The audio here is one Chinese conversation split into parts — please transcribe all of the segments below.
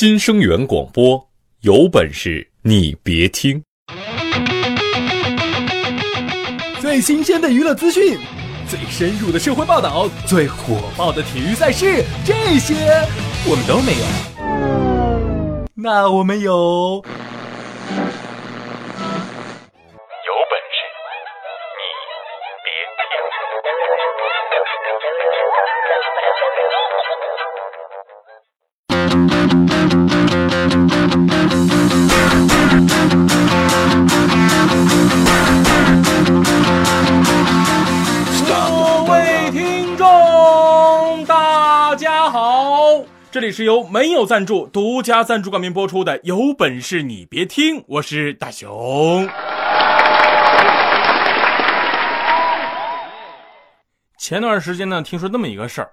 新生源广播，有本事你别听！最新鲜的娱乐资讯，最深入的社会报道，最火爆的体育赛事，这些我们都没有。那我们有。这里是由没有赞助、独家赞助冠名播出的《有本事你别听》，我是大熊。前段时间呢，听说那么一个事儿，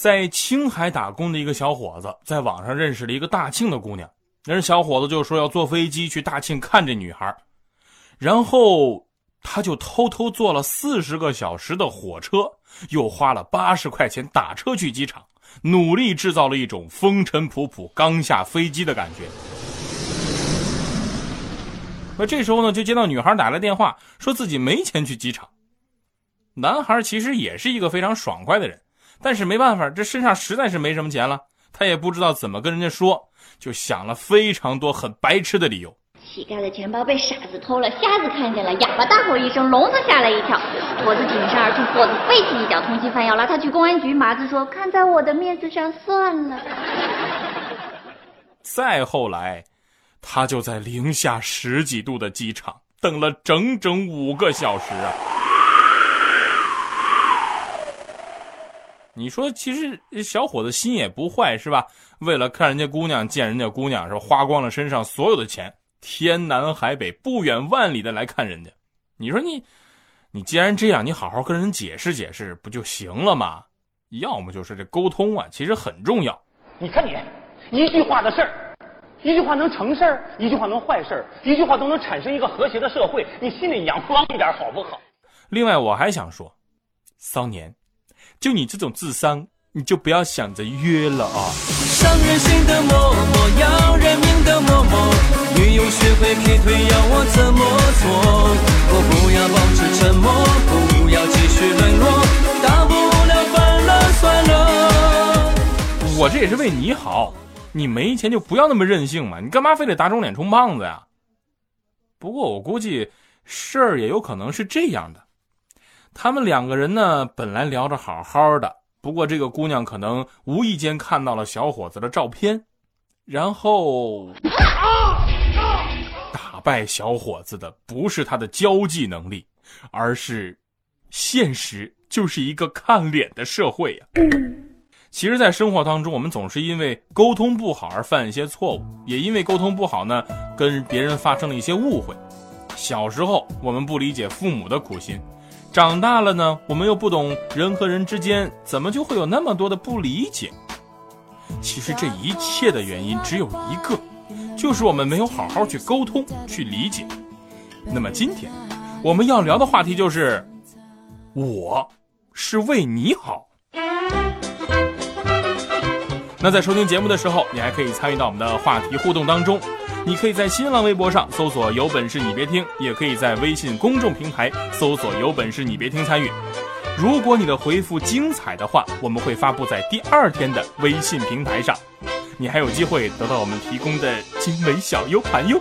在青海打工的一个小伙子，在网上认识了一个大庆的姑娘，那小伙子就说要坐飞机去大庆看这女孩，然后他就偷偷坐了四十个小时的火车，又花了八十块钱打车去机场。努力制造了一种风尘仆仆刚下飞机的感觉。那这时候呢，就接到女孩打来电话，说自己没钱去机场。男孩其实也是一个非常爽快的人，但是没办法，这身上实在是没什么钱了，他也不知道怎么跟人家说，就想了非常多很白痴的理由。乞丐的钱包被傻子偷了，瞎子看见了，哑巴大吼一声，聋子吓了一跳，驼子挺身而出，跛子飞起一脚，通缉犯要拉他去公安局，麻子说看在我的面子上算了。再后来，他就在零下十几度的机场等了整整五个小时啊！你说，其实小伙子心也不坏是吧？为了看人家姑娘，见人家姑娘，是花光了身上所有的钱。天南海北、不远万里的来看人家，你说你，你既然这样，你好好跟人解释解释不就行了吗？要么就是这沟通啊，其实很重要。你看你，一句话的事儿，一句话能成事儿，一句话能坏事儿，一句话都能产生一个和谐的社会，你心里阳光一点好不好？另外，我还想说，骚年，就你这种智商，你就不要想着约了啊。伤人心的默默，要人命的默默。女友学会劈腿，要我怎么做？我不要保持沉默，不要继续沦落，大不了分了算了。我这也是为你好，你没钱就不要那么任性嘛，你干嘛非得打肿脸充胖子呀？不过我估计事儿也有可能是这样的，他们两个人呢本来聊着好好的，不过这个姑娘可能无意间看到了小伙子的照片，然后。打败小伙子的不是他的交际能力，而是现实就是一个看脸的社会呀。其实，在生活当中，我们总是因为沟通不好而犯一些错误，也因为沟通不好呢，跟别人发生了一些误会。小时候，我们不理解父母的苦心；长大了呢，我们又不懂人和人之间怎么就会有那么多的不理解。其实，这一切的原因只有一个。就是我们没有好好去沟通、去理解。那么今天我们要聊的话题就是，我是为你好。那在收听节目的时候，你还可以参与到我们的话题互动当中。你可以在新浪微博上搜索“有本事你别听”，也可以在微信公众平台搜索“有本事你别听”参与。如果你的回复精彩的话，我们会发布在第二天的微信平台上。你还有机会得到我们提供的精美小 U 盘哟。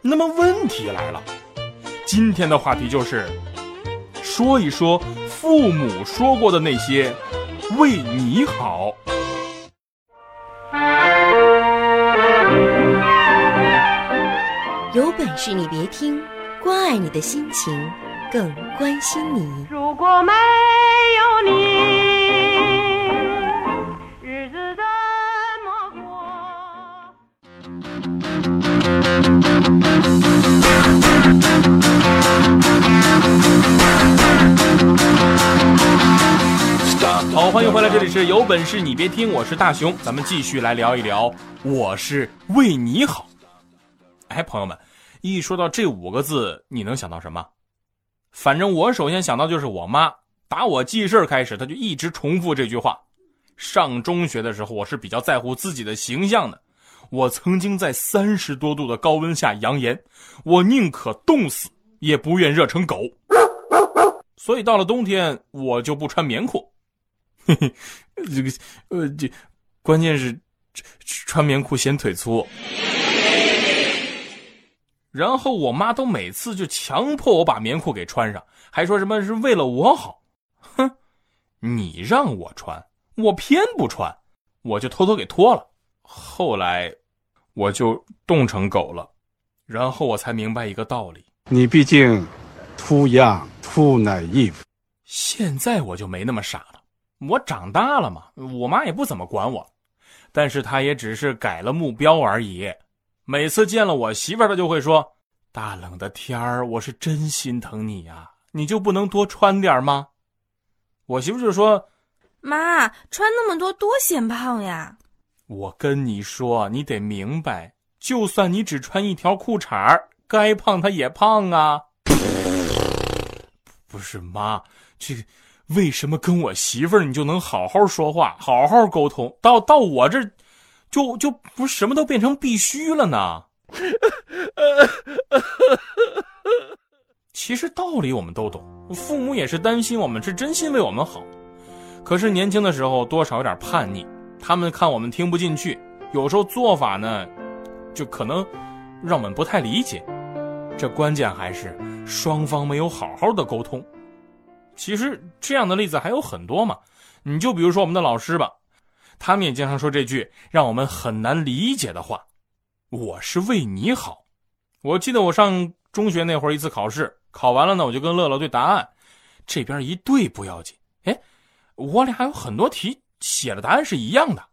那么问题来了，今天的话题就是说一说父母说过的那些为你好。有本事你别听，关爱你的心情，更关心你。如果没有你。日子怎么过好，欢迎回来，这里是有本事你别听，我是大熊，咱们继续来聊一聊，我是为你好。哎，朋友们，一说到这五个字，你能想到什么？反正我首先想到就是我妈，打我记事开始，她就一直重复这句话：上中学的时候，我是比较在乎自己的形象的。我曾经在三十多度的高温下扬言，我宁可冻死，也不愿热成狗。所以到了冬天，我就不穿棉裤。嘿嘿，这个，呃，这关键是穿棉裤显腿粗。然后我妈都每次就强迫我把棉裤给穿上，还说什么是为了我好。哼，你让我穿，我偏不穿，我就偷偷给脱了。后来，我就冻成狗了，然后我才明白一个道理：你毕竟 too young, too naive。现在我就没那么傻了，我长大了嘛，我妈也不怎么管我，但是她也只是改了目标而已。每次见了我媳妇儿，她就会说：“大冷的天儿，我是真心疼你呀，你就不能多穿点吗？”我媳妇就说：“妈，穿那么多多显胖呀。”我跟你说，你得明白，就算你只穿一条裤衩儿，该胖他也胖啊。不是妈，这为什么跟我媳妇儿你就能好好说话，好好沟通，到到我这，就就不什么都变成必须了呢？其实道理我们都懂，父母也是担心我们，是真心为我们好。可是年轻的时候多少有点叛逆。他们看我们听不进去，有时候做法呢，就可能让我们不太理解。这关键还是双方没有好好的沟通。其实这样的例子还有很多嘛，你就比如说我们的老师吧，他们也经常说这句让我们很难理解的话：“我是为你好。”我记得我上中学那会儿，一次考试考完了呢，我就跟乐乐对答案，这边一对不要紧，哎，我俩有很多题。写的答案是一样的，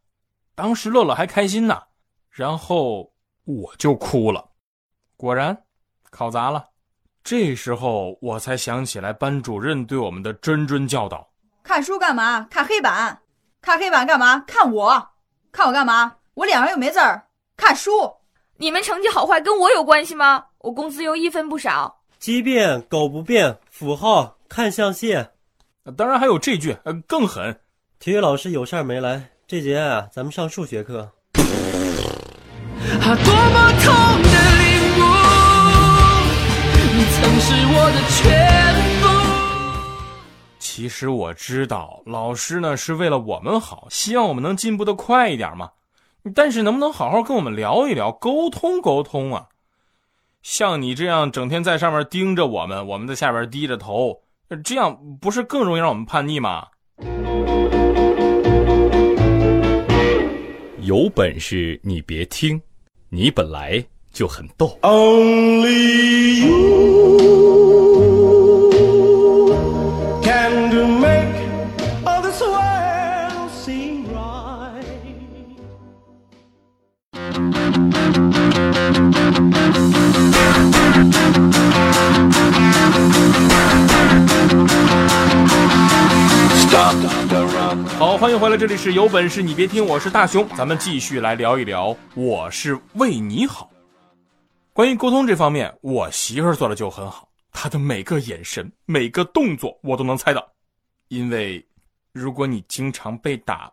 当时乐乐还开心呢，然后我就哭了，果然考砸了。这时候我才想起来班主任对我们的谆谆教导：看书干嘛？看黑板？看黑板干嘛？看我？看我干嘛？我脸上又没字儿。看书？你们成绩好坏跟我有关系吗？我工资又一分不少。鸡变狗不变，符号看象限。当然还有这句，呃，更狠。体育老师有事儿没来，这节啊，咱们上数学课。其实我知道，老师呢是为了我们好，希望我们能进步的快一点嘛。但是能不能好好跟我们聊一聊，沟通沟通啊？像你这样整天在上面盯着我们，我们在下边低着头，这样不是更容易让我们叛逆吗？有本事你别听，你本来就很逗。好，欢迎回来，这里是有本事你别听，我是大熊，咱们继续来聊一聊，我是为你好。关于沟通这方面，我媳妇儿做的就很好，她的每个眼神、每个动作我都能猜到，因为如果你经常被打，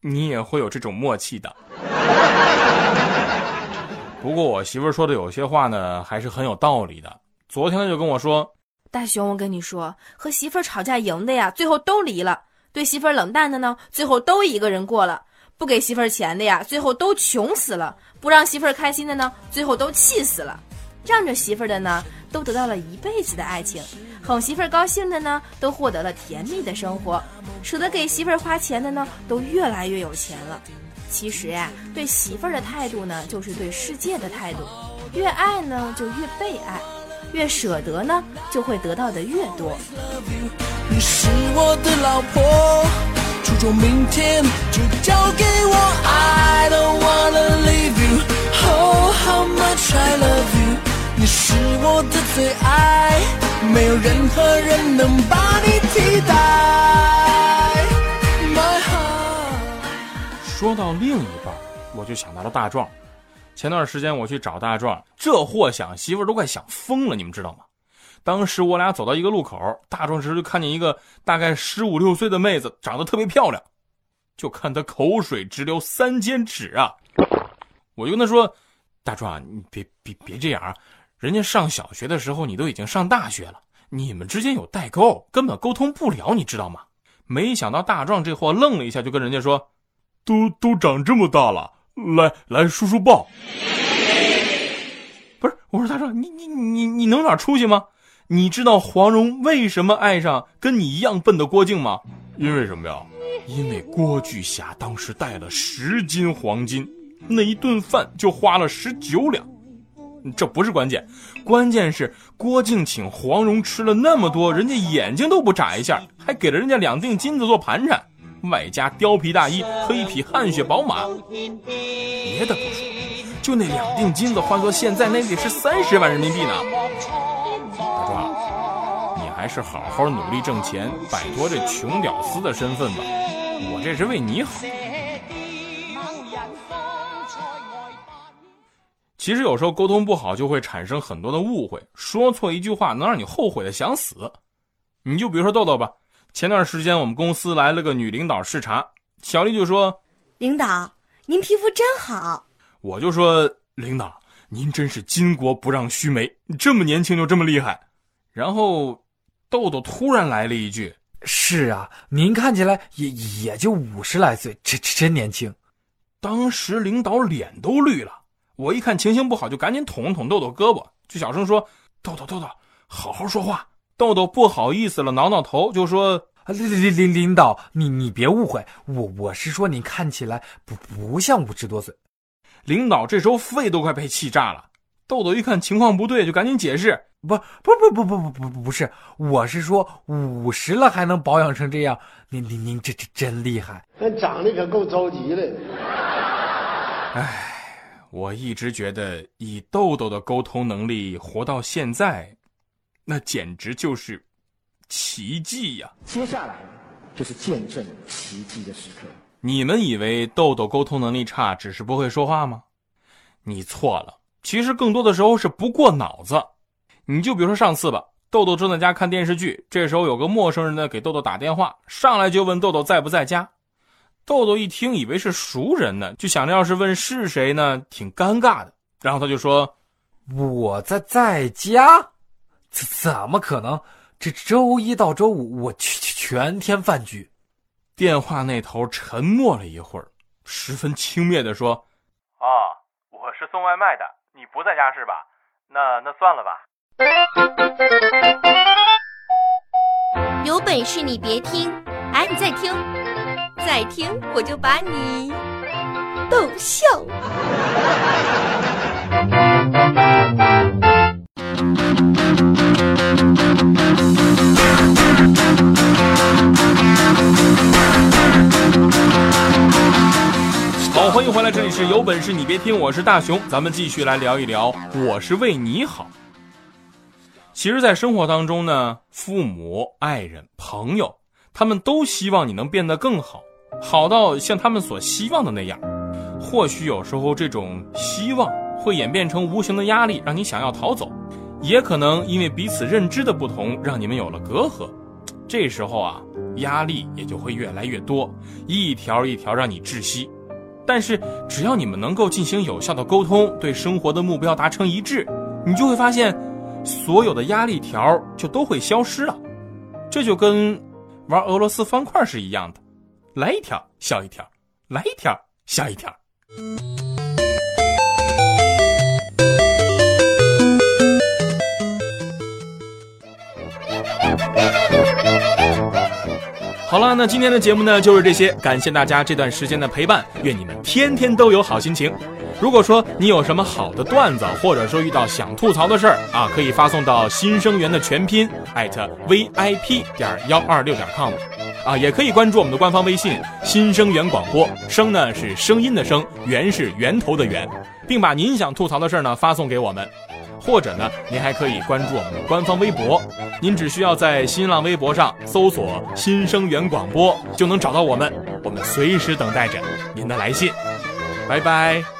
你也会有这种默契的。不过我媳妇儿说的有些话呢，还是很有道理的。昨天她就跟我说：“大熊，我跟你说，和媳妇儿吵架赢的呀，最后都离了。”对媳妇儿冷淡的呢，最后都一个人过了；不给媳妇儿钱的呀，最后都穷死了；不让媳妇儿开心的呢，最后都气死了；让着媳妇儿的呢，都得到了一辈子的爱情；哄媳妇儿高兴的呢，都获得了甜蜜的生活；舍得给媳妇儿花钱的呢，都越来越有钱了。其实呀，对媳妇儿的态度呢，就是对世界的态度。越爱呢，就越被爱；越舍得呢，就会得到的越多。你是我的老婆，初中明天就交给我。I don't wanna leave you, oh how much I love you。你是我的最爱，没有任何人能把你替代。My heart。说到另一半，我就想到了大壮。前段时间我去找大壮，这货想媳妇都快想疯了，你们知道吗？当时我俩走到一个路口，大壮时就看见一个大概十五六岁的妹子，长得特别漂亮。就看她口水直流三千尺啊！我就跟他说：“大壮，你别别别这样啊！人家上小学的时候，你都已经上大学了，你们之间有代沟，根本沟通不了，你知道吗？”没想到大壮这货愣了一下，就跟人家说：“都都长这么大了，来来，叔叔抱。”不是，我说大壮，你你你你能点出息吗？你知道黄蓉为什么爱上跟你一样笨的郭靖吗？因为什么呀？因为郭巨侠当时带了十斤黄金，那一顿饭就花了十九两。这不是关键，关键是郭靖请黄蓉吃了那么多，人家眼睛都不眨一下，还给了人家两锭金子做盘缠，外加貂皮大衣和一匹汗血宝马。别的不说，就那两锭金子换作现在，那得是三十万人民币呢。还是好好努力挣钱，摆脱这穷屌丝的身份吧。我这是为你好。其实有时候沟通不好，就会产生很多的误会，说错一句话能让你后悔的想死。你就比如说豆豆吧，前段时间我们公司来了个女领导视察，小丽就说：“领导，您皮肤真好。”我就说：“领导，您真是巾帼不让须眉，这么年轻就这么厉害。”然后豆豆突然来了一句：“是啊，您看起来也也就五十来岁，真真年轻。”当时领导脸都绿了。我一看情形不好，就赶紧捅了捅豆豆胳膊，就小声说：“豆豆，豆豆，好好说话。”豆豆不好意思了，挠挠头，就说：“领领领领导，你你别误会，我我是说你看起来不不像五十多岁。”领导这时候肺都快被气炸了。豆豆一看情况不对，就赶紧解释：“不不不不不不不不不是，我是说五十了还能保养成这样，您您您这这真厉害。那长得可够着急的。”哎。我一直觉得以豆豆的沟通能力活到现在，那简直就是奇迹呀！接下来就是见证奇迹的时刻。你们以为豆豆沟通能力差，只是不会说话吗？你错了，其实更多的时候是不过脑子。你就比如说上次吧，豆豆正在家看电视剧，这时候有个陌生人呢给豆豆打电话，上来就问豆豆在不在家。豆豆一听，以为是熟人呢，就想着要是问是谁呢，挺尴尬的。然后他就说：“我在在家，怎怎么可能？这周一到周五我全全天饭局。”电话那头沉默了一会儿，十分轻蔑地说：“啊，我是送外卖的，你不在家是吧？那那算了吧。有本事你别听，哎，你再听。”再听，我就把你逗笑。好，欢迎回来，这里是有本事你别听，我是大熊，咱们继续来聊一聊，我是为你好。其实，在生活当中呢，父母、爱人、朋友，他们都希望你能变得更好。好到像他们所希望的那样，或许有时候这种希望会演变成无形的压力，让你想要逃走；也可能因为彼此认知的不同，让你们有了隔阂。这时候啊，压力也就会越来越多，一条一条让你窒息。但是只要你们能够进行有效的沟通，对生活的目标达成一致，你就会发现，所有的压力条就都会消失了。这就跟玩俄罗斯方块是一样的。来一条笑一条，来一条笑一条。好了，那今天的节目呢就是这些，感谢大家这段时间的陪伴，愿你们天天都有好心情。如果说你有什么好的段子，或者说遇到想吐槽的事儿啊，可以发送到新生源的全拼艾特 vip 点幺二六点 com。啊，也可以关注我们的官方微信“新生源广播”，声呢是声音的声，源是源头的源，并把您想吐槽的事儿呢发送给我们，或者呢，您还可以关注我们的官方微博，您只需要在新浪微博上搜索“新生源广播”就能找到我们，我们随时等待着您的来信，拜拜。